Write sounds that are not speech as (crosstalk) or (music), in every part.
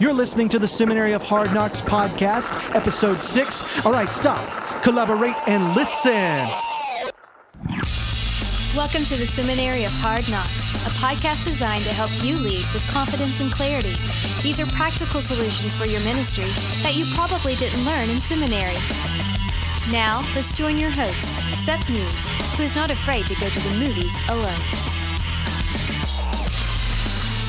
You're listening to the Seminary of Hard Knocks podcast, episode six. All right, stop, collaborate, and listen. Welcome to the Seminary of Hard Knocks, a podcast designed to help you lead with confidence and clarity. These are practical solutions for your ministry that you probably didn't learn in seminary. Now, let's join your host, Seth Muse, who is not afraid to go to the movies alone.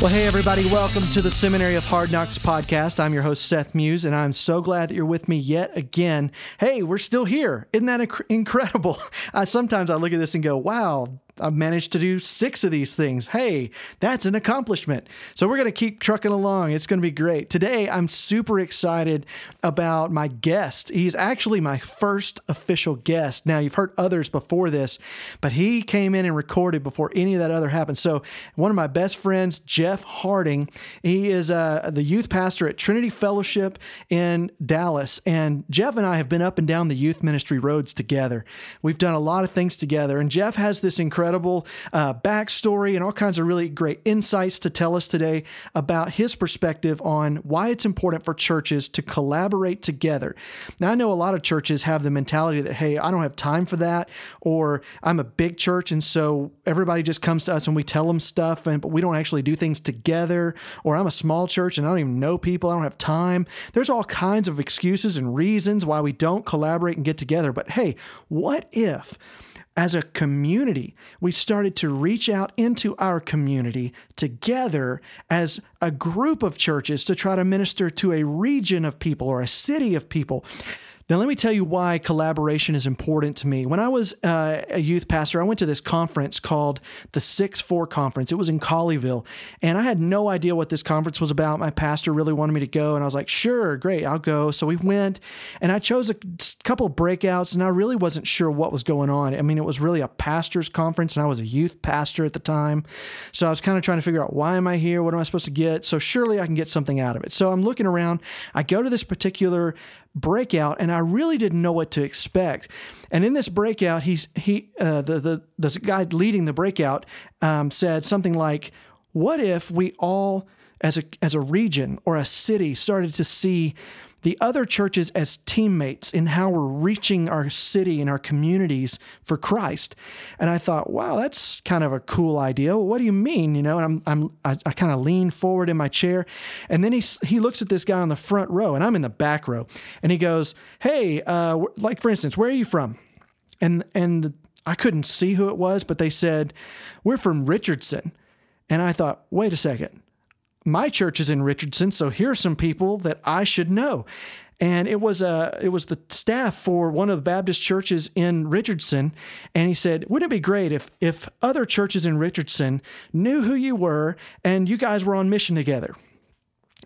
Well, hey, everybody, welcome to the Seminary of Hard Knocks podcast. I'm your host, Seth Muse, and I'm so glad that you're with me yet again. Hey, we're still here. Isn't that inc- incredible? (laughs) Uh, sometimes I look at this and go, wow, I've managed to do six of these things. Hey, that's an accomplishment. So we're going to keep trucking along. It's going to be great. Today, I'm super excited about my guest. He's actually my first official guest. Now, you've heard others before this, but he came in and recorded before any of that other happened. So, one of my best friends, Jeff Harding, he is uh, the youth pastor at Trinity Fellowship in Dallas. And Jeff and I have been up and down the youth ministry roads together. We've done a lot of things together. And Jeff has this incredible incredible uh, backstory and all kinds of really great insights to tell us today about his perspective on why it's important for churches to collaborate together. Now, I know a lot of churches have the mentality that, hey, I don't have time for that, or I'm a big church, and so everybody just comes to us and we tell them stuff, and but we don't actually do things together, or I'm a small church and I don't even know people, I don't have time. There's all kinds of excuses and reasons why we don't collaborate and get together. But hey, what if? As a community, we started to reach out into our community together as a group of churches to try to minister to a region of people or a city of people. Now, let me tell you why collaboration is important to me. When I was uh, a youth pastor, I went to this conference called the 6 4 Conference. It was in Colleyville, and I had no idea what this conference was about. My pastor really wanted me to go, and I was like, sure, great, I'll go. So we went, and I chose a couple of breakouts, and I really wasn't sure what was going on. I mean, it was really a pastor's conference, and I was a youth pastor at the time. So I was kind of trying to figure out why am I here? What am I supposed to get? So surely I can get something out of it. So I'm looking around. I go to this particular breakout, and I really didn't know what to expect. And in this breakout, he's he uh, the the the guy leading the breakout um, said something like, "What if we all, as a as a region or a city, started to see the other churches as teammates in how we're reaching our city and our communities for Christ. And I thought, wow, that's kind of a cool idea. Well, what do you mean? You know, and I'm, I'm I, I kind of lean forward in my chair, and then he he looks at this guy on the front row, and I'm in the back row, and he goes, "Hey, uh, like for instance, where are you from?" And and I couldn't see who it was, but they said, "We're from Richardson." And I thought, wait a second my church is in Richardson, so here are some people that I should know. And it was uh, it was the staff for one of the Baptist churches in Richardson, and he said, "Wouldn't it be great if if other churches in Richardson knew who you were and you guys were on mission together?"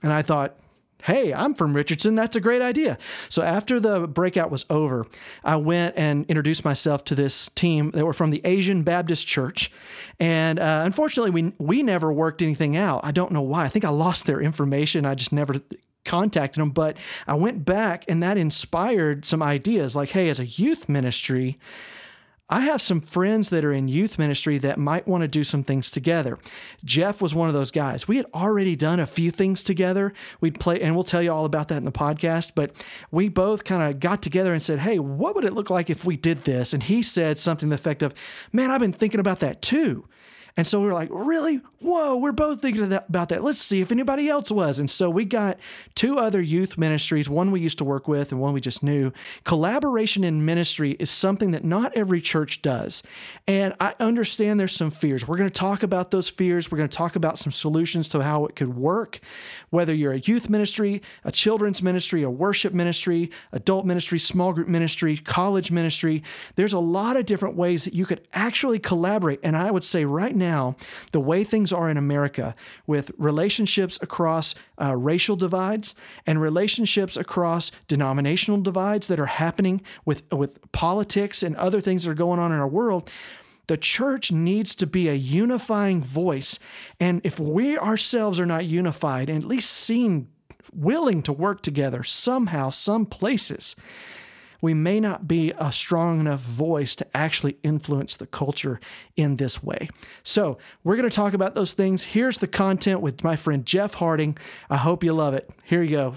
And I thought, hey, I'm from Richardson. That's a great idea. So after the breakout was over, I went and introduced myself to this team that were from the Asian Baptist Church. And uh, unfortunately, we, we never worked anything out. I don't know why. I think I lost their information. I just never contacted them. But I went back and that inspired some ideas like, hey, as a youth ministry, I have some friends that are in youth ministry that might want to do some things together. Jeff was one of those guys. We had already done a few things together. We'd play, and we'll tell you all about that in the podcast. But we both kind of got together and said, Hey, what would it look like if we did this? And he said something to the effect of, Man, I've been thinking about that too. And so we were like, really? Whoa, we're both thinking that, about that. Let's see if anybody else was. And so we got two other youth ministries, one we used to work with and one we just knew. Collaboration in ministry is something that not every church does. And I understand there's some fears. We're going to talk about those fears. We're going to talk about some solutions to how it could work. Whether you're a youth ministry, a children's ministry, a worship ministry, adult ministry, small group ministry, college ministry, there's a lot of different ways that you could actually collaborate. And I would say right now, now, the way things are in America with relationships across uh, racial divides and relationships across denominational divides that are happening with, with politics and other things that are going on in our world, the church needs to be a unifying voice. And if we ourselves are not unified and at least seen willing to work together somehow, some places, we may not be a strong enough voice to actually influence the culture in this way. So, we're going to talk about those things. Here's the content with my friend Jeff Harding. I hope you love it. Here you go.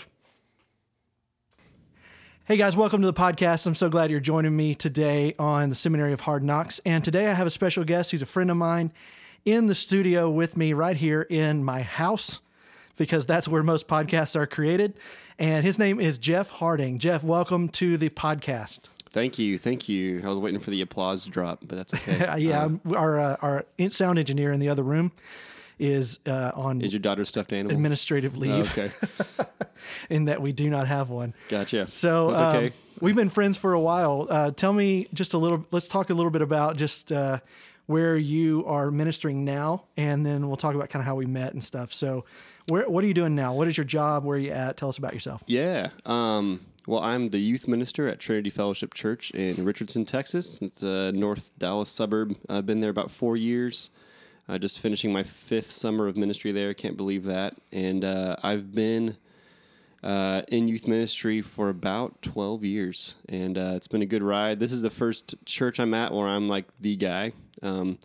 Hey guys, welcome to the podcast. I'm so glad you're joining me today on the Seminary of Hard Knocks. And today I have a special guest who's a friend of mine in the studio with me right here in my house because that's where most podcasts are created. And his name is Jeff Harding. Jeff, welcome to the podcast. Thank you, thank you. I was waiting for the applause to drop, but that's okay. (laughs) yeah, um, our uh, our sound engineer in the other room is uh, on is your daughter stuffed animal administrative leave. Oh, okay, (laughs) in that we do not have one. gotcha. So that's um, okay. we've been friends for a while. Uh, tell me just a little. Let's talk a little bit about just uh, where you are ministering now, and then we'll talk about kind of how we met and stuff. So, where what are you doing now? What is your job? Where are you at? Tell us about yourself. yeah. Um, well, I'm the youth minister at Trinity Fellowship Church in Richardson, Texas. It's a North Dallas suburb. I've been there about four years. Uh, just finishing my fifth summer of ministry there. Can't believe that. And uh, I've been uh, in youth ministry for about 12 years, and uh, it's been a good ride. This is the first church I'm at where I'm like the guy. Um,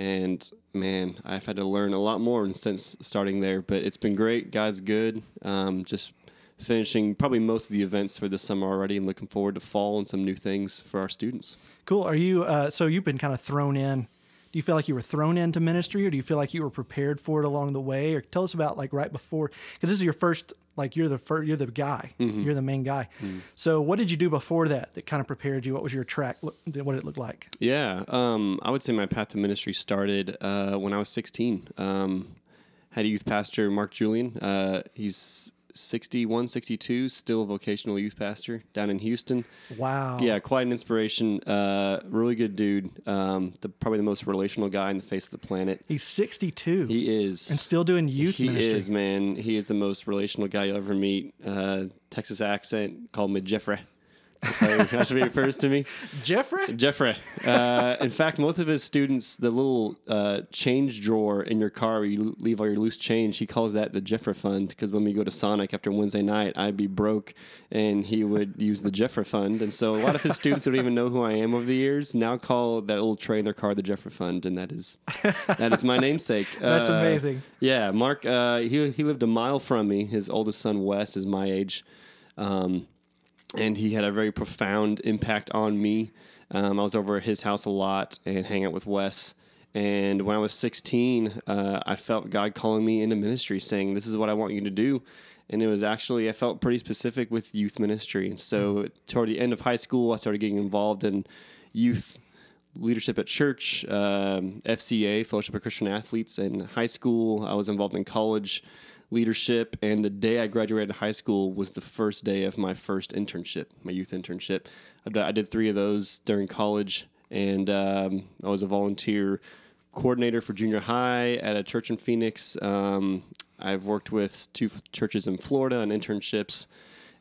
and man, I've had to learn a lot more since starting there, but it's been great. God's good. Um, just finishing probably most of the events for this summer already and looking forward to fall and some new things for our students. Cool. Are you? Uh, so you've been kind of thrown in. Do you feel like you were thrown into ministry, or do you feel like you were prepared for it along the way? Or tell us about like right before, because this is your first. Like you're the first, you're the guy. You're the main guy. So what did you do before that that kind of prepared you? What was your track? What did it look like? Yeah, um, I would say my path to ministry started uh, when I was 16. Um, had a youth pastor, Mark Julian. Uh, he's 61, 62, still a vocational youth pastor down in Houston. Wow. Yeah, quite an inspiration. Uh, really good dude. Um, the, probably the most relational guy in the face of the planet. He's 62 He is. and still doing youth he ministry. is, man. He is the most relational guy you'll ever meet. Uh, Texas accent, called me Jeffrey. That's how he refers to me. (laughs) Jeffrey. Jeffrey. Uh, in fact, most of his students, the little uh, change drawer in your car where you leave all your loose change, he calls that the Jeffrey Fund because when we go to Sonic after Wednesday night, I'd be broke and he would use the Jeffrey Fund. And so a lot of his students who don't even know who I am over the years now call that little tray in their car the Jeffrey Fund, and that is that is my namesake. (laughs) That's Uh, amazing. Yeah, Mark. Uh, he he lived a mile from me. His oldest son Wes is my age. Um, and he had a very profound impact on me. Um, I was over at his house a lot and hang out with Wes. And when I was 16, uh, I felt God calling me into ministry, saying, "This is what I want you to do." And it was actually I felt pretty specific with youth ministry. And so toward the end of high school, I started getting involved in youth leadership at church, um, FCA, Fellowship of Christian Athletes. In high school, I was involved in college leadership. And the day I graduated high school was the first day of my first internship, my youth internship. I did- three of those during college, and um, I was a volunteer coordinator for junior high at a church in Phoenix. Um, I've worked with two churches in Florida on internships.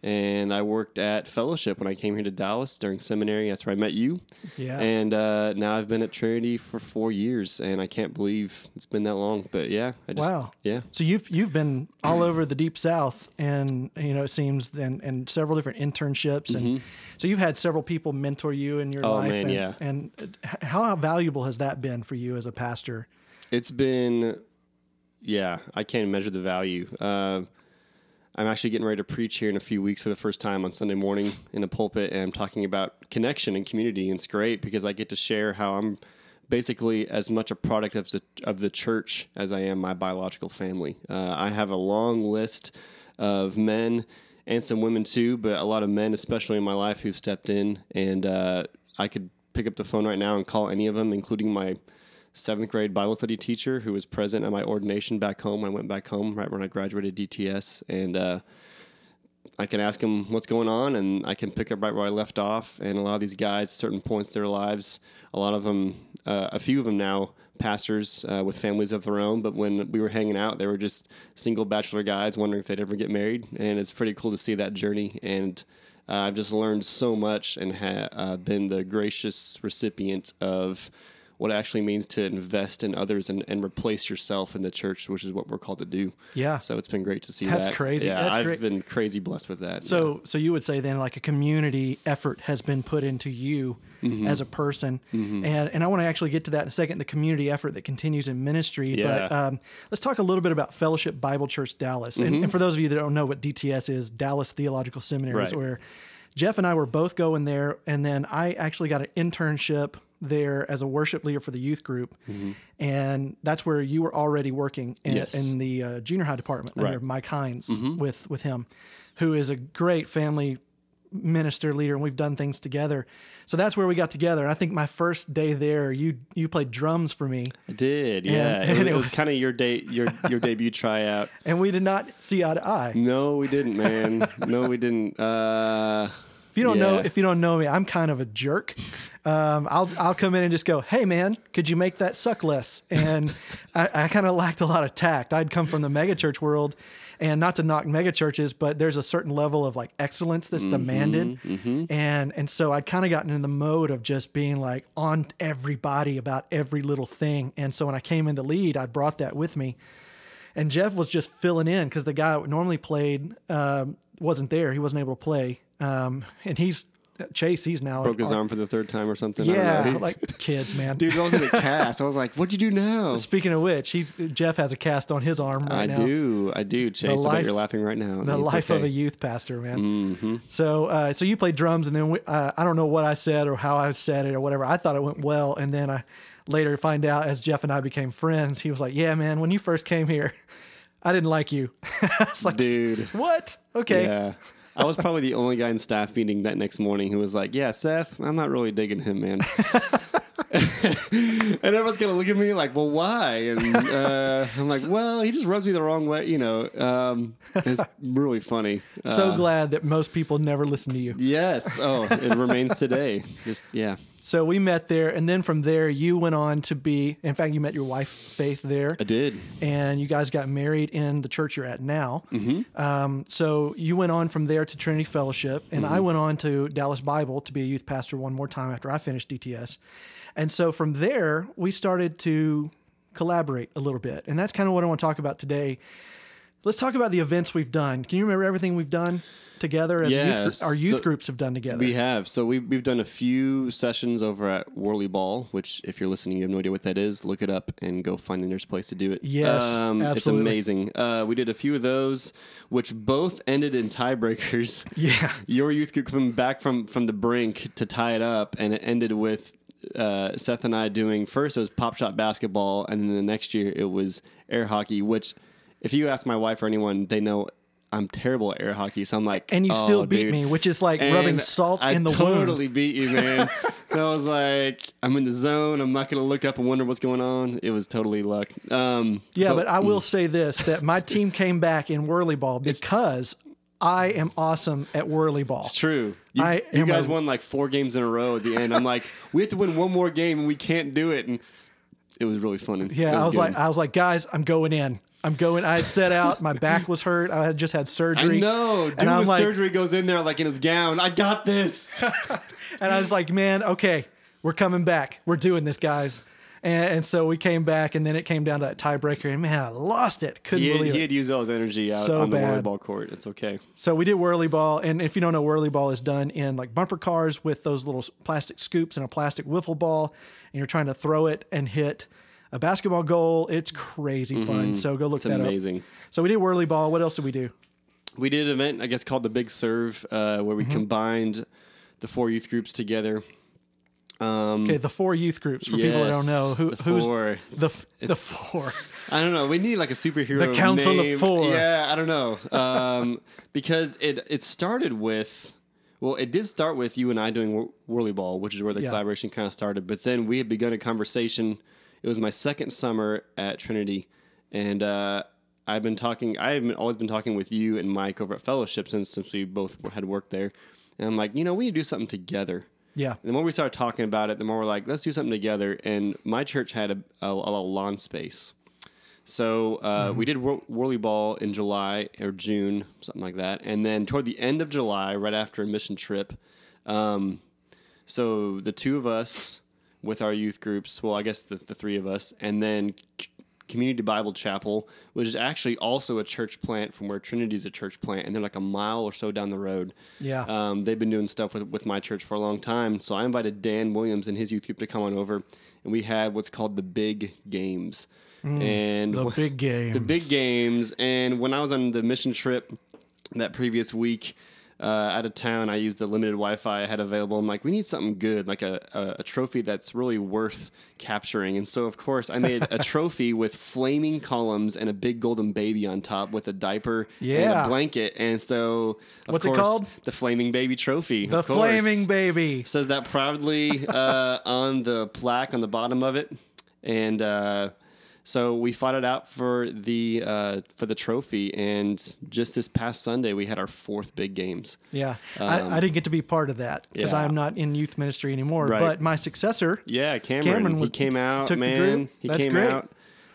And I worked at Fellowship when I came here to Dallas during seminary. That's where I met you. Yeah. And uh, now I've been at Trinity for four years, and I can't believe it's been that long. But yeah, I just Wow. yeah. So you've you've been all over the deep south, and you know it seems, and and several different internships, and so you've had several people mentor you in your Mm-hmm. Oh, life. man, and, yeah. And how valuable has that been for you as a pastor? It's been, yeah, I can't measure the value. Uh, I'm actually getting ready to preach here in a few weeks for the first time on Sunday morning in a pulpit, and I'm talking about connection and community. And it's great because I get to share how I'm basically as much a product of the of the church as I am my biological family. Uh, I have a long list of men and some women too, but a lot of men, especially in my life, who've stepped in, and uh, I could pick up the phone right now and call any of them, including my seventh grade Bible study teacher who was present at my ordination back home. I went back home right when I graduated DTS, and uh, I can ask him what's going on, and I can pick up right where I left off. And a lot of these guys, at certain points in their lives, a lot of them, uh, a few of them now, pastors uh, with families of their own. But when we were hanging out, they were just single bachelor guys wondering if they'd ever get married, and it's pretty cool to see that journey. And uh, I've just learned so much and uh, been the gracious recipient of what it actually means to invest in others and, and replace yourself in the church, which is what we're called to do. Yeah. So it's been great to see That's that. crazy. Yeah, That's I've great. been crazy blessed with that. So, so you would say then, like a community effort has been put into you Mm-hmm. as a person, and and I want to actually get to that in a second. The community effort that continues in ministry, but Yeah. um, let's talk a little bit about Fellowship Bible Church Dallas. And, and for those of you that don't know what DTS is, Dallas Theological Seminary is where Jeff and I were both going there, and then I actually got an internship there as a worship leader for the youth group, and that's where you were already working in, Yes. in the uh, junior high department under Mike Hines with with him, who is a great family minister leader, and we've done things together. So that's where we got together. And I think my first day there, you you played drums for me, I did, yeah. and it, it was, was- kind of your day, your your debut tryout. (laughs) and we did not see eye to eye. No, we didn't, man. (laughs) no, we didn't. Uh, you don't know, if you don't know me, I'm kind of a jerk. Um, I'll I'll come in and just go, "Hey, man, could you make that suck less?" And (laughs) I, I kind of lacked a lot of tact. I'd come from the megachurch world, and not to knock megachurches, but there's a certain level of like excellence that's demanded, and and so I'd kind of gotten in the mode of just being like on everybody about every little thing. And so when I came in to lead, I brought that with me. And Jeff was just filling in because the guy that normally played um, wasn't there. He wasn't able to play. Um, and he's Chase. He's now broke his arm for the third time or something. Yeah, like kids, man. dude, I was in a cast. I was like, "What'd you do now?" Speaking of which, he's Jeff has a cast on his arm right I now. do, I do. Chase, I bet you're laughing right now. The It's life of a youth pastor, man. Mm-hmm. So, uh, so you played drums, and then we, uh, I don't know what I said or how I said it or whatever. I thought it went well, and then I later find out as Jeff and I became friends, he was like, "Yeah, man, when you first came here, (laughs) I didn't like you." (laughs) I was like, dude. "What? Okay." Yeah. I was probably the only guy in staff meeting that next morning who was like, "Yeah, Seth, I'm not really digging him, man." (laughs) and everyone's gonna look at me like, "Well, why?" And uh, I'm like, "Well, he just rubs me the wrong way," you know. Um, it's really funny. So Uh, glad that most people never listen to you. Yes. Oh, it remains today. Just yeah. So we met there, and then from there, you went on to be. In fact, you met your wife Faith there, I did. and you guys got married in the church you're at now. Mm-hmm. Um, so you went on from there to Trinity Fellowship, and I went on to Dallas Bible to be a youth pastor one more time after I finished DTS. And so from there, we started to collaborate a little bit, and that's kind of what I want to talk about today. Let's talk about the events we've done. Can you remember everything we've done together as Yeah, youth, our youth so- groups have done together? We have. So we, we've done a few sessions over at Whirly Ball, which, if you're listening, you have no idea what that is. Look it up and go find the nearest place to do it. Yes, It's absolutely. amazing. Uh, we did a few of those, which both ended in tiebreakers. (laughs) Yeah. Your youth group coming back from, from the brink to tie it up, and it ended with uh, Seth and I doing first it was pop shot basketball, and then the next year it was air hockey, which, if you ask my wife or anyone, they know. I'm terrible at air hockey, so I'm like, and you "Oh, still beat dude." me, which is like And rubbing salt I in the totally wound. Totally beat you, man. (laughs) I was like, I'm in the zone. I'm not gonna look up and wonder what's going on. It was totally luck. Um, Yeah, but I will say this: that my (laughs) team came back in whirly ball because I am awesome at whirly ball. it's true. You, I you guys a- won like four games in a row at the end. I'm like, we have to win one more game and we can't do it. And it was really fun. It Yeah, I was good. like, I was like, guys, I'm going in. I'm going. I had set out. My back was hurt. I had just had surgery. I surgery. know. Dude And I'm like, surgery goes in there like in his gown. I got this. (laughs) and I was like, man, okay, we're coming back. We're doing this, guys. And, and so we came back, and then it came down to that tiebreaker, and man, I lost it. Couldn't he, had, believe he it. had used all his energy out So on the bad. volleyball court. It's okay. So we did whirly ball, and if you don't know, whirly ball is done in like bumper cars with those little plastic scoops and a plastic wiffle ball, and you're trying to throw it and hit a basketball goal. It's crazy fun. So go look Mm-hmm. It's that amazing. up. So we did whirly ball. What else did we do? We did an event, I guess, called the Big Serve, uh, where we Mm-hmm. combined the four youth groups together. Um, Okay, the four youth groups for people that don't know who the who's four. the f- the four. (laughs) I don't know. We need like a superhero. The Council of the Four. Yeah, I don't know. Um, (laughs) because it it started with. Well, it did start with you and I doing Whir- Whirly Ball, which is where the Yeah. collaboration kind of started. But then we had begun a conversation. It was my second summer at Trinity, and uh, I've been talking. I've been, always been talking with you and Mike over at Fellowship since since we both had worked there. And I'm like, you know, we need to do something together. Yeah, And the more we started talking about it, the more we're like, let's do something together. And my church had a, a, a little lawn space. So uh, we did Whir- Whirly Ball in July or June, something like that. And then toward the end of July, right after a mission trip, um, so the two of us with our youth groups. Well, I guess the, the three of us, and then C- Community Bible Chapel, which is actually also a church plant from where Trinity's a church plant, and they're like a mile or so down the road. Yeah. Um, they've been doing stuff with, with my church for a long time. So I invited Dan Williams and his youth group to come on over, and we had what's called the Big Games. And Mm, (laughs) the big games. The big games. And when I was on the mission trip that previous week, uh, out of town, I used the limited Wi-Fi I had available. I'm like, we need something good, like a, a, a trophy that's really worth capturing. And so, of course, I made a (laughs) trophy with flaming columns and a big golden baby on top with a diaper and a blanket. And so, of What's it called? The flaming baby trophy. The flaming baby. says that proudly (laughs) uh, on the plaque on the bottom of it, and uh, so we fought it out for the uh, for the trophy. And just this past Sunday, we had our fourth big games. Yeah, I, I didn't get to be part of that because Um, yeah. I'm not in youth ministry anymore. Right. But my successor, Yeah, Cameron. Cameron he was- came out, took the man. group. He That's came great. out.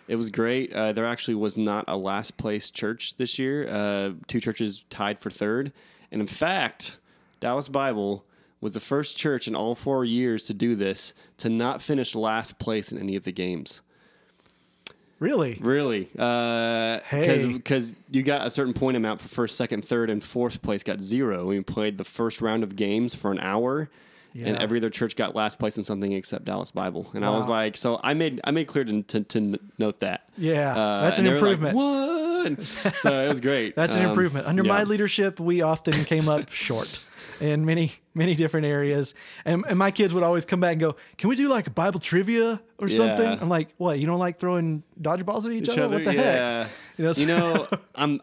It was great. Uh, there actually was not a last place church this year. Uh, two churches tied for third, and in fact, Dallas Bible was the first church in all four years to do this to not finish last place in any of the games. Really, Really? Because Hey. because you got a certain point amount for first, second, third, and fourth place got zero. We played the first round of games for an hour. And every other church got last place in something except Dallas Bible, and I was like, so I made I made clear to, to, to note that. Yeah, Uh, that's an were like, improvement. What? so it was great. (laughs) that's an Um, improvement. Under my leadership, we often came up (laughs) short in many many different areas, and, and my kids would always come back and go, "Can we do like a Bible trivia or something?" I'm like, "What? You don't like throwing dodgeballs at each, each other? other. What the yeah. heck?" You know, You know, (laughs) I'm.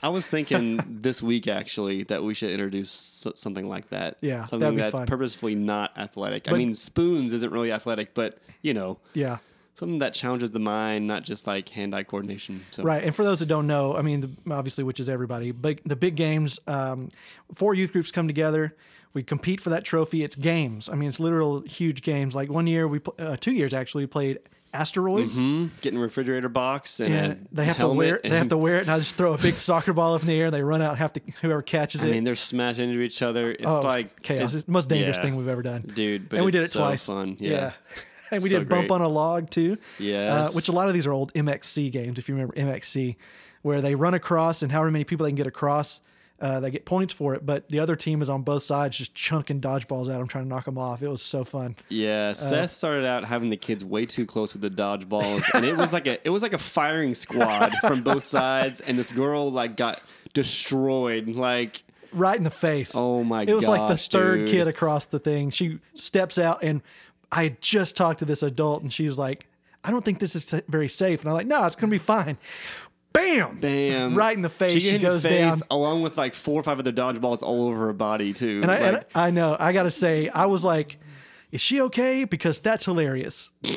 I was thinking this week actually that we should introduce something like that. Yeah, something that's fun. purposefully not athletic. I mean, spoons isn't really athletic, but you know, yeah. Something that challenges the mind, not just like hand-eye coordination. So Right, and for those that don't know, I mean, the, obviously, which is everybody, but the big games, um, four youth groups come together. We compete for that trophy. It's games. I mean, it's literal huge games. Like one year, we uh, two years actually we played asteroids, Mhm. getting refrigerator box and, and they have to wear they have to wear it. And I just throw a big soccer ball up in the air. and They run out. Have to whoever catches it. I mean, they're smashing into each other. It's oh, it like chaos. it- it's the most dangerous yeah. thing we've ever done, dude. But and we did it so twice. Fun, yeah. (laughs) (laughs) and we So did bump great. on a log too. Yes. Uh, which a lot of these are old MXC games, if you remember MXC, where they run across and however many people they can get across, uh, they get points for it. But the other team is on both sides just chunking dodgeballs at them, trying to knock them off. It was so fun. Yeah, Seth started out having the kids way too close with the dodgeballs, and it was like a it was like a firing squad (laughs) from both sides, and this girl like got destroyed. Like, Right in the face. Oh my god. It was like the third dude. kid across the thing. She steps out and I had just talked to this adult and she was like, I don't think this is very safe. And I'm like, no, it's going to be fine. Bam! bam, Right in the face. She, She, hit in the goes face, down. along with like four or five other dodgeballs all over her body too. And I, and I know, I got to say, I was like, is she okay? Because that's hilarious. (laughs) I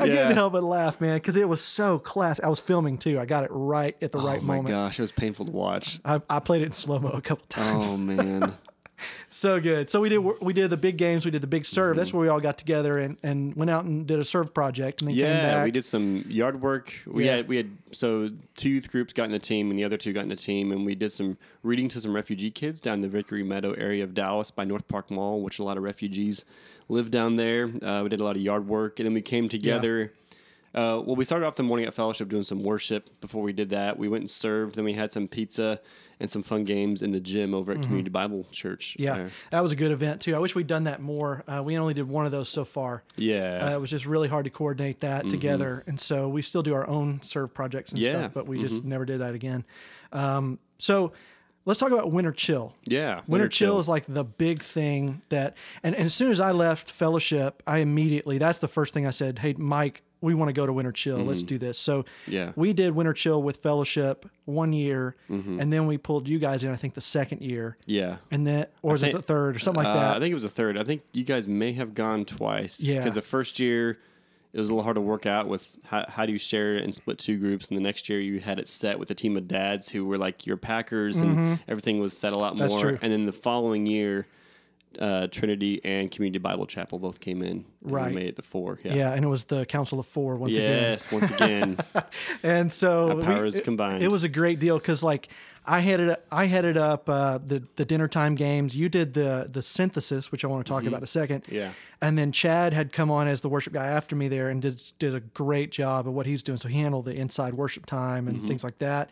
Yeah. couldn't help but laugh, man, because it was so class. I was filming too. I got it right at the right oh my moment. gosh, it was painful to watch. I, I played it in slow mo a couple oh, times. Oh (laughs) man, So good. So we did we did the big games. We did the big serve. That's where we all got together and, and went out and did a serve project and then came yeah, we did some yard work. We Yeah. had we had so two youth groups got in a team, and the other two got in a team, and we did some reading to some refugee kids down the Vickery Meadow area of Dallas by North Park Mall, which a lot of refugees live down there. Uh, we did a lot of yard work, and then we came together. Uh, well, we started off the morning at fellowship doing some worship. Before we did that, we went and served. Then we had some pizza and some fun games in the gym over at Community Bible Church. Mm-hmm. Yeah, there. that was a good event too. I wish we'd done that more. Uh, we only did one of those so far. yeah. Uh, it was just really hard to coordinate that together, and so we still do our own serve projects and Mm-hmm. Yeah. Mm-hmm. stuff, but we just never did that again. Um, so let's talk about winter chill. yeah. Winter, chill, is like the big thing that, and, and as soon as I left fellowship, I immediately, that's the first thing I said, Hey, Mike, we want to go to winter chill. Let's do this. So Mm-hmm. Yeah. we did winter chill with fellowship one year Mm-hmm. and then we pulled you guys in, I think the second year yeah. and then, or is think- it the third or something like Uh, that? I think it was the third. I think you guys may have gone twice. Yeah. Because the first year it was a little hard to work out with how, how do you share it and split two groups, and the next year you had it set with a team of dads who were like your packers, and everything was set a lot more. Mm-hmm. That's true. And then the following year. Uh, Trinity and Community Bible Chapel both came in. and Right. We made it the four. Yeah. Yeah, and it was the Council of Four once again. Yes. Once again. (laughs) and so Our powers it- combined. It was a great deal because like I headed I headed up uh, the the dinner time games. You did the the synthesis, which I want to talk about in a second. Mm-hmm. Yeah. And then Chad had come on as the worship guy after me there and did did a great job of what he's doing. So he handled the inside worship time and Mm-hmm. things like that.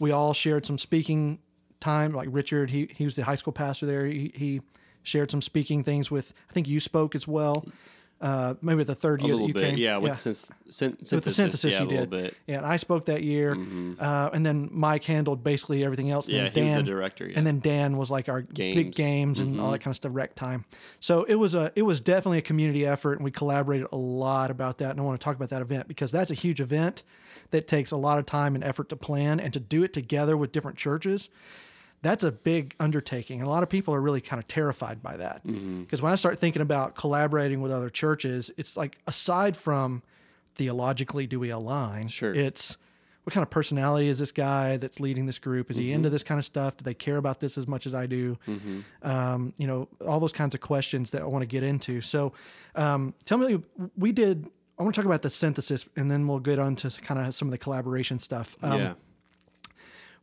We all shared some speaking time. Like Richard, he he was the high school pastor there. He he shared some speaking things with. I think you spoke as well. Uh, maybe the third year that you bit. came. Yeah. With, Synth- syn- synthesis. with the synthesis yeah, you a did. bit. Yeah, and I spoke that year, uh, and then Mike handled basically everything else. and Yeah, then he was the Dan, director, yeah. and then Dan was like our big Games. Mm-hmm. games and all that kind of stuff, rec time. So it was a it was definitely a community effort, and we collaborated a lot about that. And I want to talk about that event because that's a huge event that takes a lot of time and effort to plan and to do it together with different churches that's a big undertaking. And a lot of people are really kind of terrified by that. Mm-hmm. Because when I start thinking about collaborating with other churches, it's like aside from theologically, do we align? Sure. It's what kind of personality is this guy that's leading this group? Is he into Mm-hmm. this kind of stuff? Do they care about this as much as I do? Um, you know, all those kinds of questions that I want to get into. So, um, tell me, we did. I want to talk about the synthesis, and then we'll get on to kind of some of the collaboration stuff. Um, yeah.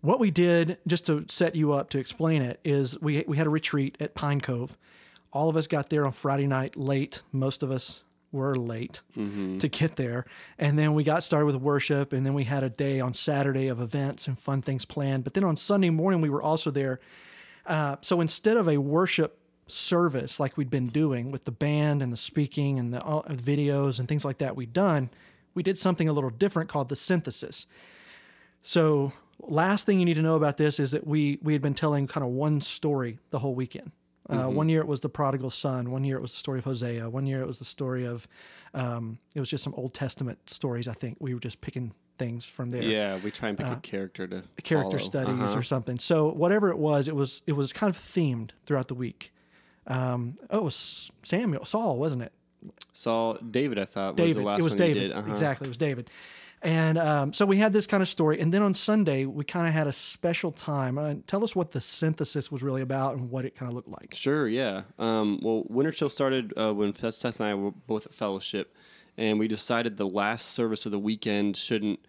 What we did, just to set you up to explain it, is we we had a retreat at Pine Cove. All of us got there on Friday night late. Most of us were late to get there, and then we got started with worship, and then we had a day on Saturday of events and fun things planned. But then on Sunday morning, we were also there. Uh, so instead of a worship service like we'd been doing with the band and the speaking and the uh, videos and things like that we'd done, we did something a little different called the synthesis. So, last thing you need to know about this is that we we had been telling kind of one story the whole weekend. Uh, One year it was the prodigal son. One year it was the story of Hosea. One year it was the story of, um, it was just some Old Testament stories. I think we were just picking things from there Yeah. We try and pick a character to character follow. studies Uh-huh. or something. So whatever it was, it was it was kind of themed throughout the week. Um, oh, it was Samuel Saul, wasn't it? Saul David. I thought was David. the last it was one David. Uh-huh. Exactly, it was David. And um, so we had this kind of story, and then on Sunday we kind of had a special time. Uh, tell us what the synthesis was really about and what it kind of looked like. Sure, yeah. Um, well, Winter Chill started uh, when Seth and I were both at fellowship, and we decided the last service of the weekend shouldn't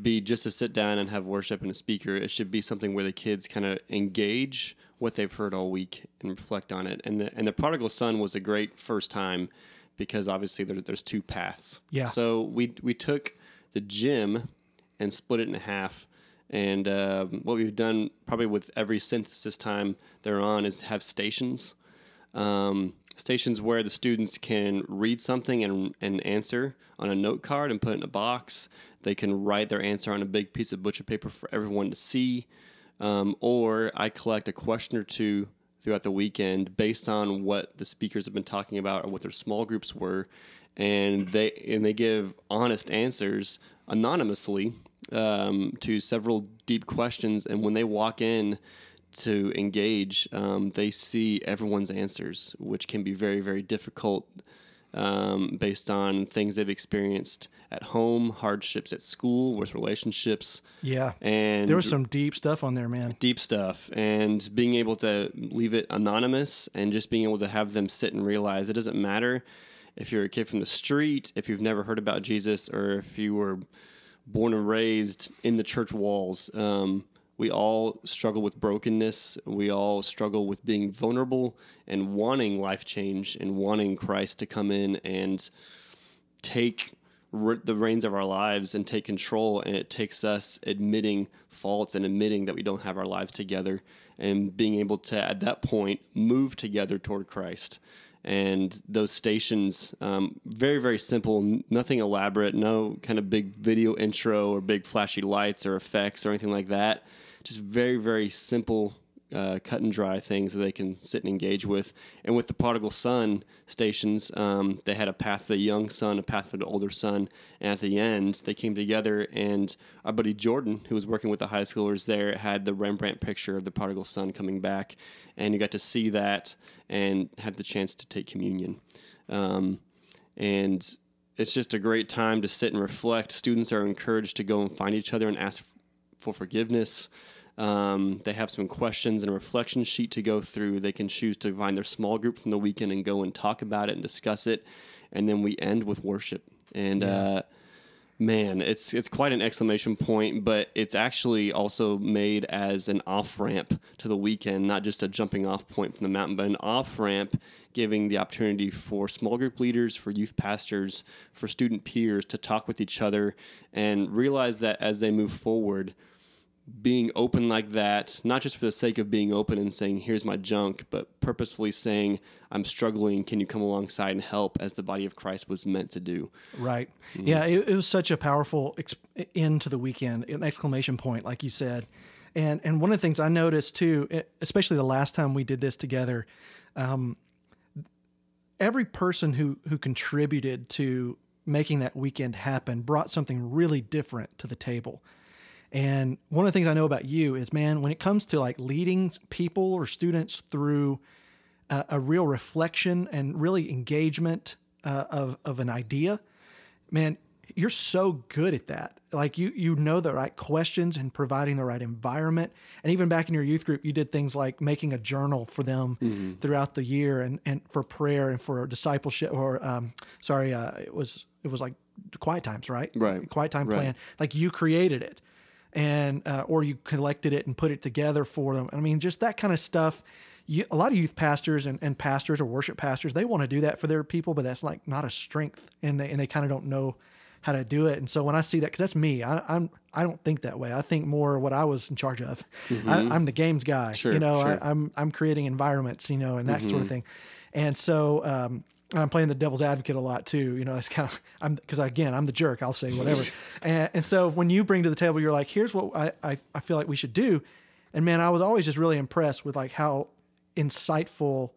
be just to sit down and have worship and a speaker. It should be something where the kids kind of engage what they've heard all week and reflect on it. And the and the prodigal son was a great first time because obviously there, there's two paths. Yeah. So we we took the gym and split it in half. And um, what we've done probably with every synthesis time they're on is have stations. Um, stations where the students can read something and, and answer on a note card and put it in a box. They can write their answer on a big piece of butcher paper for everyone to see. Um, or I collect a question or two throughout the weekend based on what the speakers have been talking about or what their small groups were, and they and they give honest answers anonymously um, to several deep questions. And when they walk in to engage, um, they see everyone's answers, which can be very very difficult um, based on things they've experienced at home, hardships at school, with relationships. Yeah, And there was some deep stuff on there, man. deep stuff and being able to leave it anonymous and just being able to have them sit and realize it doesn't matter if you're a kid from the street, if you've never heard about Jesus, or if you were born and raised in the church walls. Um, we all struggle with brokenness. We all struggle with being vulnerable and wanting life change and wanting Christ to come in and take the reins of our lives and take control. And it takes us admitting faults and admitting that we don't have our lives together and being able to, at that point, move together toward Christ. And those stations, um, very, very simple, nothing elaborate, no kind of big video intro or big flashy lights or effects or anything like that. Just very, very simple uh, cut and dry things that they can sit and engage with. And with the prodigal son stations, um, they had a path for the young son, a path for the older son. And at the end, they came together, and our buddy Jordan, who was working with the high schoolers there, had the Rembrandt picture of the prodigal son coming back. And you got to see that and had the chance to take communion. Um, and it's just a great time to sit and reflect. Students are encouraged to go and find each other and ask for forgiveness. Um, they have some questions and a reflection sheet to go through. They can choose to find their small group from the weekend and go and talk about it and discuss it. And then we end with worship. And uh, man, it's it's quite an exclamation point, but it's actually also made as an off ramp to the weekend, not just a jumping off point from the mountain, but an off ramp giving the opportunity for small group leaders, for youth pastors, for student peers to talk with each other and realize that as they move forward, being open like that, not just for the sake of being open and saying, here's my junk, but purposefully saying, I'm struggling. Can you come alongside and help as the body of Christ was meant to do? Right. Yeah, it, it was such a powerful ex- end to the weekend, an exclamation point, like you said. And, and one of the things I noticed too, especially the last time we did this together, um, every person who, who contributed to making that weekend happen brought something really different to the table. And one of the things I know about you is, man, when it comes to like leading people or students through a, a real reflection and really engagement uh, of of an idea, man, you're so good at that. Like you you know the right questions and providing the right environment. And even back in your youth group, you did things like making a journal for them throughout the year and and for prayer and for discipleship or um, sorry, uh, it was it was like quiet times, right? Right. Quiet time Right. plan. Like you created it and uh, or you collected it and put it together for them. I mean, just that kind of stuff. You, a lot of youth pastors and, and pastors or worship pastors, they want to do that for their people, but that's like not a strength, and they, and they kind of don't know how to do it. And so when I see that, because that's me, I, I'm I don't think that way. I think more what I was in charge of. I, I'm the games guy. Sure, you know, sure. Mm-hmm. I, I'm I'm creating environments, you know, and that sort of thing. And so um, I'm playing the devil's advocate a lot too. You know, it's kind of I'm because again I'm the jerk. I'll say whatever. (laughs) and, and so when you bring to the table, you're like, here's what I, I I feel like we should do. And man, I was always just really impressed with like how insightful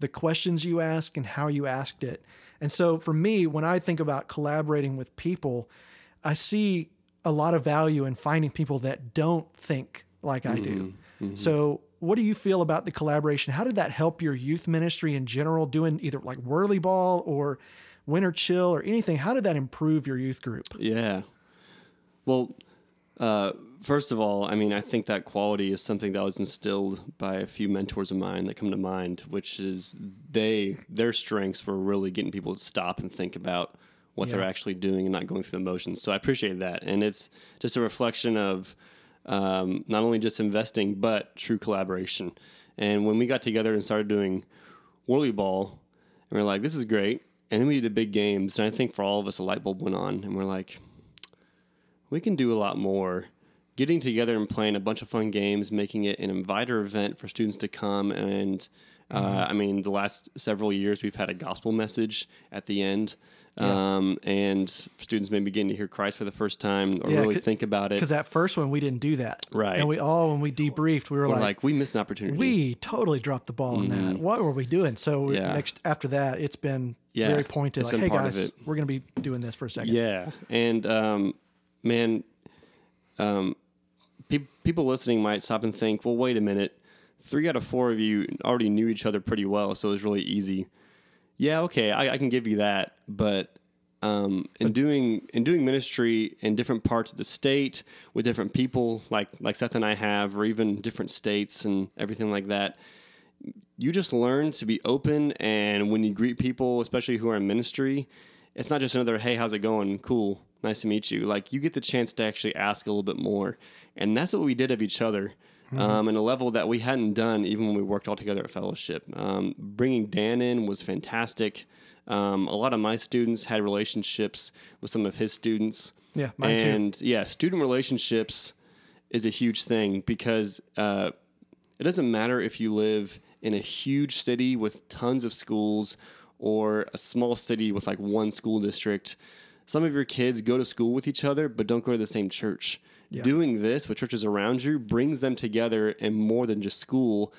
the questions you ask and how you asked it. And so for me, when I think about collaborating with people, I see a lot of value in finding people that don't think like I do. Mm-hmm. Mm-hmm. So what do you feel about the collaboration? How did that help your youth ministry in general, doing either like Whirly Ball or Winter Chill or anything? How did that improve your youth group? Yeah. Well, uh, first of all, I mean, I think that quality is something that was instilled by a few mentors of mine that come to mind, which is they their strengths were really getting people to stop and think about what they're actually doing and not going through the motions. So I appreciate that, and it's just a reflection of um, not only just investing but true collaboration. And when we got together and started doing Whirly Ball, and we are like, this is great. And then we did the big games, and I think for all of us, a light bulb went on, and we're like, we can do a lot more. Getting together and playing a bunch of fun games, making it an inviter event for students to come. And uh, I mean, the last several years, we've had a gospel message at the end. Um, and students may begin to hear Christ for the first time or Yeah, really think about it. Because that first one we didn't do that, Right. And we all when we debriefed, we were We're like, like, we missed an opportunity. we totally dropped the ball on that. What were we doing? So Mm-hmm. Yeah. next after that, it's been Yeah, very pointed. Like, hey part of guys, it. we're going to be doing this for a second. Yeah, and um, man, um, pe- people listening might stop and think, well, wait a minute. Three out of four of you already knew each other pretty well, so it was really easy. Yeah, okay, I, I can give you that, but um, in doing in doing ministry in different parts of the state with different people, like like Seth and I have, or even different states and everything like that, you just learn to be open and when you greet people especially who are in ministry it's not just another hey how's it going? Cool. Nice to meet you. Like you get the chance to actually ask a little bit more. And that's what we did of each other um, in a level that we hadn't done even when we worked all together at fellowship. Um, bringing dan in was fantastic um, a lot of my students had relationships with some of his students Yeah, mine too. and yeah student relationships is a huge thing because uh, it doesn't matter if you live in a huge city with tons of schools or a small city with like one school district. Some of your kids go to school with each other, but don't go to the same church. Doing this with churches around you brings them together in more than just school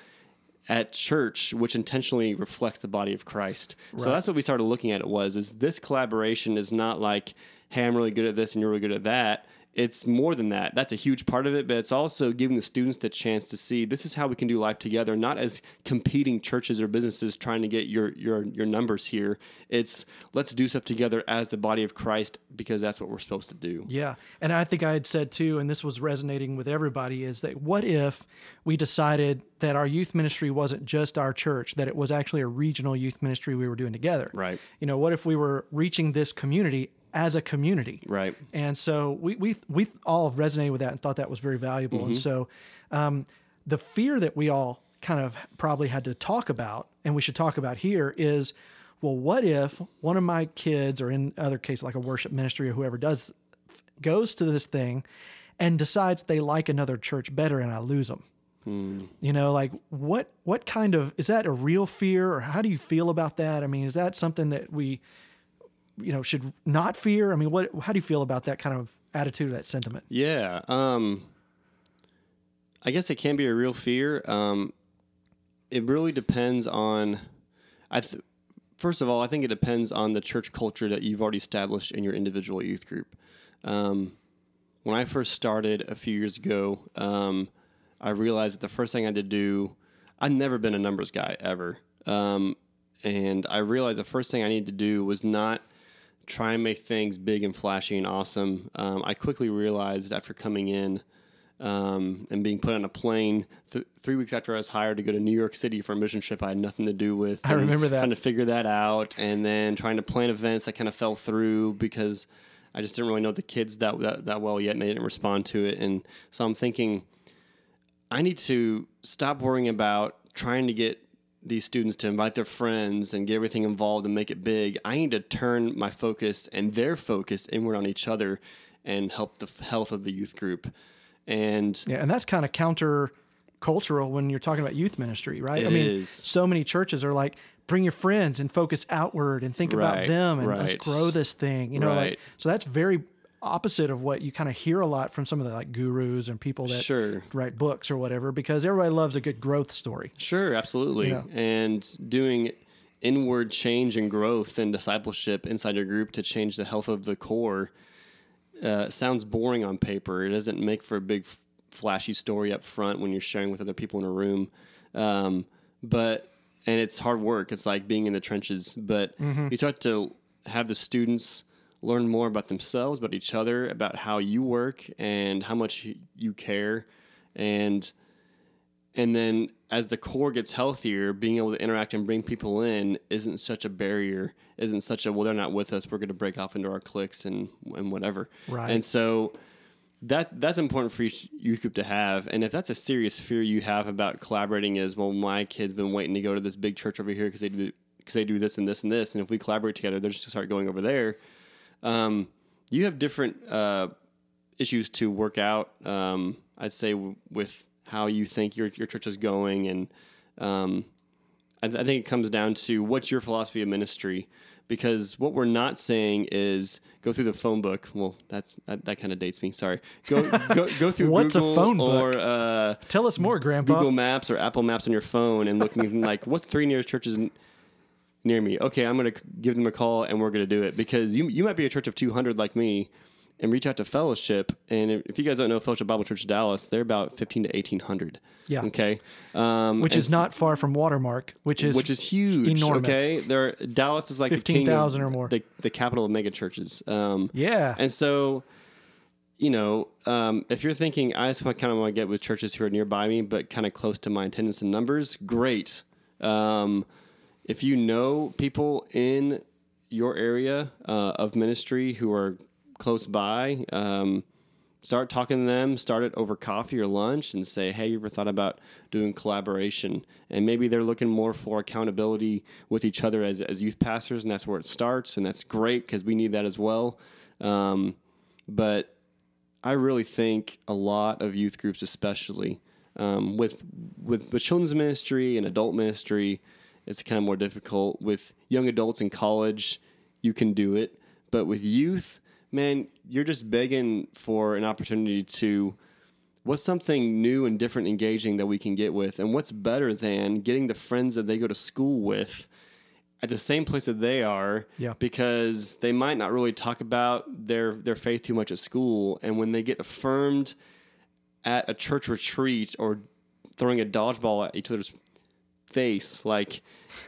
at church, which intentionally reflects the body of Christ. So that's what we started looking at. It was is this collaboration is not like, hey, I'm really good at this and you're really good at that. It's more than that. That's a huge part of it, but it's also giving the students the chance to see this is how we can do life together, not as competing churches or businesses trying to get your your your numbers here. It's let's do stuff together as the body of Christ because that's what we're supposed to do. Yeah. And I think I had said too, and this was resonating with everybody, is that what if we decided that our youth ministry wasn't just our church, that it was actually a regional youth ministry we were doing together? Right. You know, what if we were reaching this community as a community? Right. And so we we we all resonated with that and thought that was very valuable. Mm-hmm. And so um, the fear that we all kind of probably had to talk about, and we should talk about here, is well, what if one of my kids, or in other cases like a worship ministry or whoever does, goes to this thing and decides they like another church better, and I lose them. You know, like what what kind of is that a real fear, or how do you feel about that? I mean, is that something that we you know should not fear i mean what how do you feel about that kind of attitude that sentiment Yeah. Um, I guess it can be a real fear. Um, it really depends on. I th- first of all, I think it depends on the church culture that you've already established in your individual youth group. Um, when I first started a few years ago, um, I realized that the first thing I had to do. I've never been a numbers guy ever, um, and I realized the first thing I needed to do was not try and make things big and flashy and awesome. Um, I quickly realized after coming in um, and being put on a plane th- three weeks after I was hired to go to New York City for a mission trip I had nothing to do with. I remember that. Trying to figure that out and then trying to plan events that kind of fell through because I just didn't really know the kids that, that, that well yet and they didn't respond to it. And so I'm thinking, I need to stop worrying about trying to get these students to invite their friends and get everything involved and make it big. I need to turn my focus and their focus inward on each other and help the health of the youth group. And yeah and that's kind of counter cultural when you're talking about youth ministry right i mean is. so many churches are like bring your friends and focus outward and think about them and let's grow this thing you know like so that's very opposite of what you kind of hear a lot from some of the like gurus and people that Sure. write books or whatever because everybody loves a good growth story Sure, absolutely. Yeah. And doing inward change and growth and discipleship inside your group to change the health of the core uh, sounds boring on paper. It doesn't make for a big, f- flashy story up front when you're sharing with other people in a room. Um, but and it's hard work. It's like being in the trenches. But you start to have the students learn more about themselves, about each other, about how you work and how much you care, and and then as the core gets healthier, being able to interact and bring people in isn't such a barrier, isn't such a well they're not with us, we're going to break off into our cliques and and whatever. Right. And so that that's important for each youth group to have. And if that's a serious fear you have about collaborating, is well, my kid's been waiting to go to this big church over here because they do because they do this and this and this, and if we collaborate together, they're just going to start going over there. Um, you have different uh, issues to work out. Um, I'd say w- with how you think your your church is going, and um, I, th- I think it comes down to what's your philosophy of ministry. Because what we're not saying is go through the phone book. Well, that's that, that kind of dates me. Sorry. Go go, (laughs) go through What's a Google phone or book? uh, tell us more grandpa Google Maps or Apple Maps on your phone and looking (laughs) like what's the three nearest churches n- near me. Okay, I'm going to give them a call and we're going to do it because you you might be a church of 200 like me and reach out to Fellowship. And if you guys don't know Fellowship Bible Church Dallas, they're about 15 to 1800. Yeah. Okay. Um, which is not far from watermark which is which is huge. enormous. Okay, there Dallas is like the king of 15,000 or more. the, the capital of mega churches. Um, yeah and so, you know, um, if you're thinking I just kind of want to get with churches who are nearby me, but kind of close to my attendance and numbers, great. Um, if you know people in your area uh, of ministry who are close by, um, start talking to them. Start it over coffee or lunch, and say, "Hey, you ever thought about doing collaboration?" And maybe they're looking more for accountability with each other as as youth pastors, and that's where it starts, and that's great because we need that as well. Um, but I really think a lot of youth groups, especially um, with, with with children's ministry and adult ministry, it's kind of more difficult. With young adults in college, you can do it, but with youth, man, you're just begging for an opportunity to. What's something new and different, engaging that we can get with, and what's better than getting the friends that they go to school with at the same place that they are Yeah. because they might not really talk about their their faith too much at school and when they get affirmed at a church retreat or throwing a dodgeball at each other's face like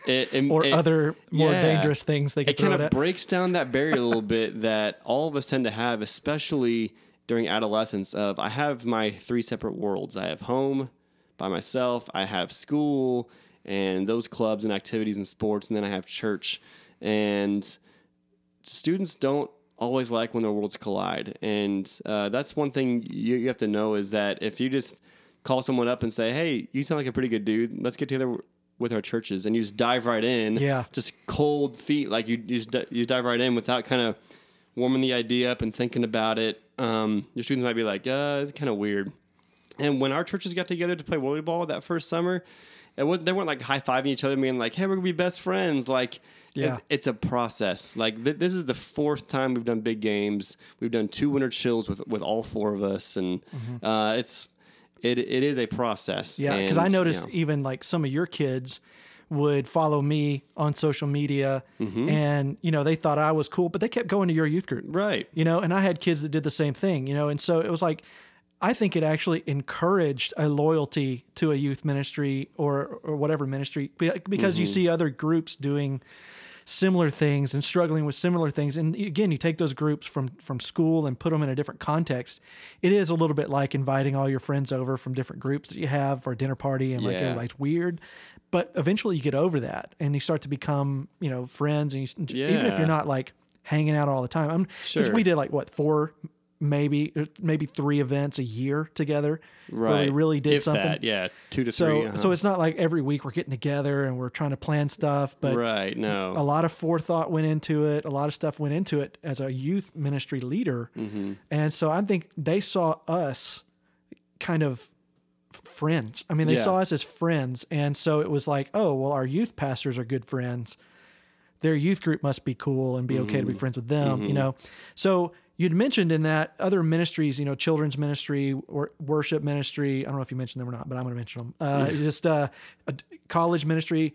it, it- or it- other more yeah. dangerous things they could it kind of breaks down that barrier a little (laughs) bit that all of us tend to have, especially during adolescence. Of I have my three separate worlds. I have home by myself. I have school and those clubs and activities and sports, and then I have church. And students don't always like when their worlds collide, and uh, that's one thing you, you have to know is that if you just call someone up and say, "Hey, you sound like a pretty good dude. Let's get together." With our churches, and you just dive right in, Yeah. just cold feet, like you you just, you dive right in without kind of warming the idea up and thinking about it. Um, your students might be like, uh, it's kind of weird. And when our churches got together to play volleyball that first summer, it was they weren't like high fiving each other, being like, "Hey, we're gonna be best friends." Like, Yeah. it- it's a process. Like th- this is the fourth time we've done big games. We've done two winter chills with with all four of us, and uh, it's it it is a process. Yeah, because I noticed yeah. even like some of your kids would follow me on social media, Mm-hmm. and you know they thought I was cool, but they kept going to your youth group, right. you know. And I had kids that did the same thing, you know, and so it was like. I think it actually encouraged a loyalty to a youth ministry or or whatever ministry because Mm-hmm. you see other groups doing similar things and struggling with similar things. And again, you take those groups from from school and put them in a different context. It is a little bit like inviting all your friends over from different groups that you have for a dinner party, and like Yeah. everybody's weird. But eventually, you get over that, and you start to become, you know, friends. And you, even if you're not like hanging out all the time, I'm Sure. we did like what four, maybe maybe three events a year together, Right. where we really did If something. That, yeah, two to So, three. uh-huh. so it's not like every week we're getting together and we're trying to plan stuff, but right. No. a lot of forethought went into it. A lot of stuff went into it as a youth ministry leader. Mm-hmm. And so I think they saw us kind of friends. I mean, they Yeah. saw us as friends. And so it was like, oh, well, our youth pastors are good friends. Their youth group must be cool and be okay Mm-hmm. to be friends with them, you know? So you'd mentioned in that other ministries, you know, children's ministry or worship ministry. I don't know if you mentioned them or not, but I'm going to mention them. Uh, just uh, college ministry.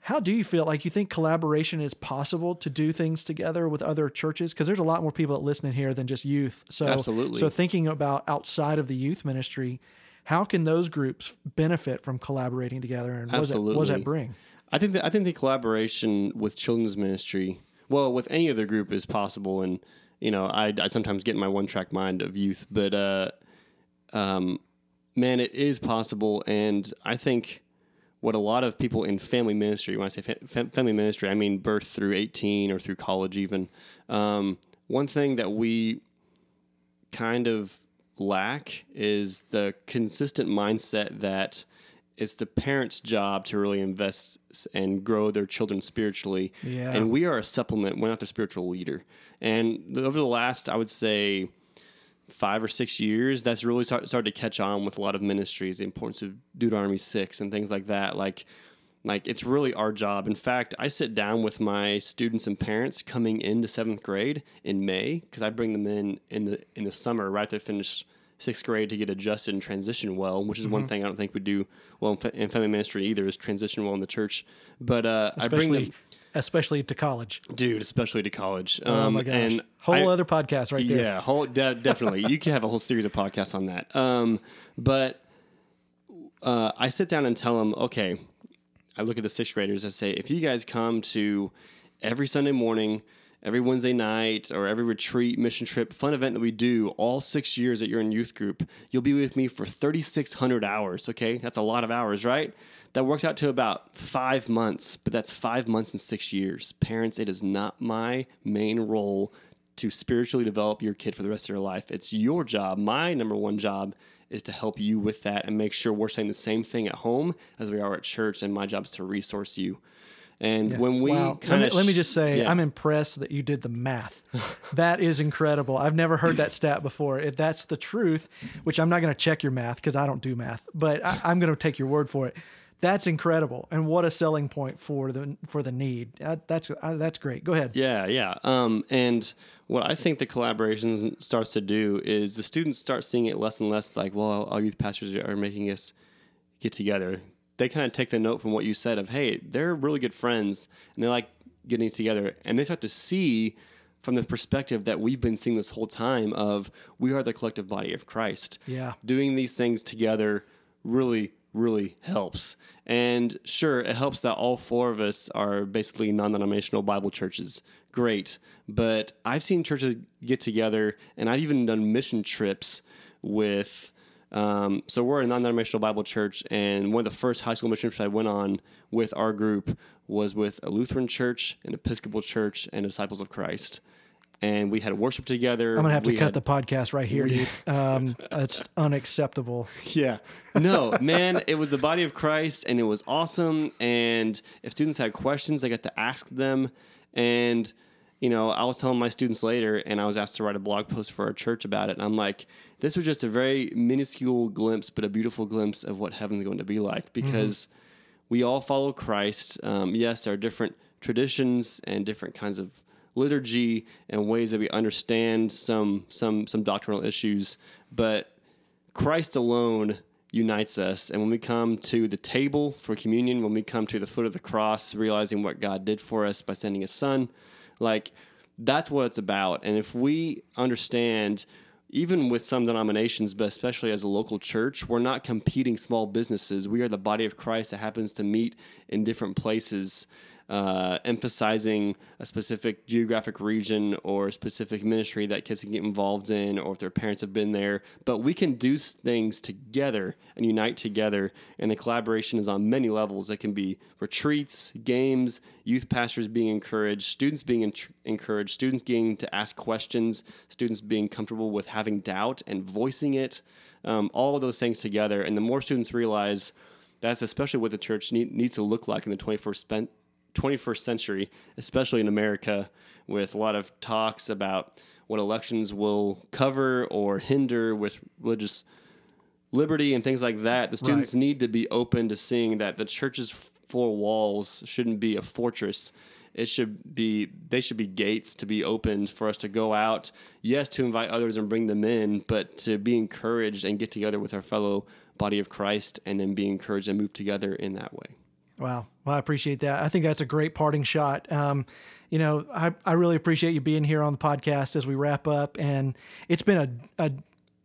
How do you feel? Like you think collaboration is possible to do things together with other churches? Because there's a lot more people that listen in here than just youth. So Absolutely. So thinking about outside of the youth ministry, how can those groups benefit from collaborating together, and what does, that, what does that bring? I think that I think the collaboration with children's ministry, well, with any other group is possible, and you know, I, I sometimes get in my one track mind of youth, but uh, um, man, it is possible, and I think what a lot of people in family ministry, when I say fa- family ministry, I mean birth through eighteen or through college, even. Um, one thing that we kind of lack is the consistent mindset that it's the parents' job to really invest and grow their children spiritually. Yeah. And we are a supplement. We're not their spiritual leader. And over the last, I would say, five or six years, that's really start, started to catch on with a lot of ministries, the importance of Deuteronomy 6 and things like that. Like, like it's really our job. In fact, I sit down with my students and parents coming into seventh grade in May because I bring them in in the in the summer right after they finish sixth grade to get adjusted and transition well, which is one Mm-hmm. thing I don't think we do well in, fa- in family ministry either is transition well in the church. But uh, I bring Especially, them, especially to college. dude, especially to college. Um, oh my gosh! And Whole I- other podcast right there. yeah, whole de- definitely. you can have a whole series of podcasts on that. Um, but uh, I sit down and tell them, okay. I look at the sixth graders. I say, if you guys come to every Sunday morning, every Wednesday night, or every retreat, mission trip, fun event that we do, all six years that you're in youth group, you'll be with me for 3,600 hours. Okay, that's a lot of hours, right? That works out to about five months, but that's five months and six years. Parents, it is not my main role to spiritually develop your kid for the rest of their life. It's your job. My number one job is to help you with that and make sure we're saying the same thing at home as we are at church. And my job is to resource you. And when we Wow. Let kind me, of let me just say, yeah. I'm impressed that you did the math. (laughs) that is incredible. I've never heard that stat before. If that's the truth, which I'm not going to check your math because I don't do math, but I, I'm going to take your word for it. That's incredible, and what a selling point for the for the need. Uh, that's uh, that's great. Go ahead. Yeah, yeah. Um, and what I think the collaboration starts to do is the students start seeing it less and less like, well, our youth pastors are making us get together. They kind of take the note from what you said of, hey, they're really good friends and they like getting together, and they start to see from the perspective that we've been seeing this whole time of we are the collective body of Christ. Yeah. Doing these things together really, really helps. And sure, it helps that all four of us are basically non denominational Bible churches. Great. But I've seen churches get together, and I've even done mission trips with. Um, so we're a non-denominational Bible church, and one of the first high school mission trips I went on with our group was with a Lutheran church, an Episcopal church, and Disciples of Christ. And we had worship together. I'm gonna have to cut had- the podcast right here, dude. Um, that's unacceptable. (laughs) Yeah. No, man, it was the body of Christ and it was awesome. And if students had questions, I got to ask them. And, you know, I was telling my students later and I was asked to write a blog post for our church about it. And I'm like, this was just a very minuscule glimpse, but a beautiful glimpse of what heaven's going to be like because we all follow Christ. Um, yes, there are different traditions and different kinds of liturgy and ways that we understand some some some doctrinal issues, but Christ alone unites us. And when we come to the table for communion, when we come to the foot of the cross, realizing what God did for us by sending his son, like that's what it's about. And if we understand, even with some denominations, but especially as a local church, we're not competing small businesses. We are the body of Christ that happens to meet in different places uh, emphasizing a specific geographic region or specific ministry that kids can get involved in, or if their parents have been there. But we can do things together and unite together, and the collaboration is on many levels. It can be retreats, games, youth pastors being encouraged, students being en- encouraged, students getting to ask questions, students being comfortable with having doubt and voicing it. Um, all of those things together, and the more students realize that's especially what the church need, needs to look like in the 21st spen- 21st century, especially in America, with a lot of talks about what elections will cover or hinder with religious liberty and things like that. The students Right. need to be open to seeing that the church's four walls shouldn't be a fortress. It should be they should be gates to be opened for us to go out, yes, to invite others and bring them in, but to be encouraged and get together with our fellow body of Christ and then be encouraged and move together in that way. Wow. Well, I appreciate that. I think that's a great parting shot. Um, you know, I, I really appreciate you being here on the podcast as we wrap up. And it's been a, a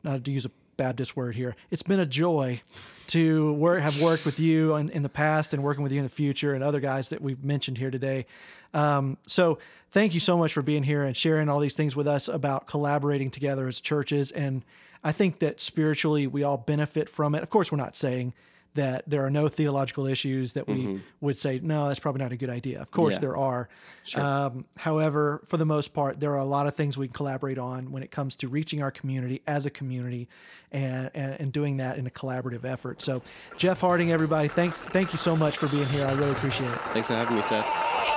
not to use a Baptist word here, it's been a joy to work, have worked with you in, in the past and working with you in the future and other guys that we've mentioned here today. Um, so thank you so much for being here and sharing all these things with us about collaborating together as churches. And I think that spiritually we all benefit from it. Of course, we're not saying that there are no theological issues that we would say, no, that's probably not a good idea. Of course, Yeah. there are. Um, however, for the most part, there are a lot of things we can collaborate on when it comes to reaching our community as a community and, and, and doing that in a collaborative effort. So, Jeff Harding, everybody, thank, thank you so much for being here. I really appreciate it. Thanks for having me, Seth.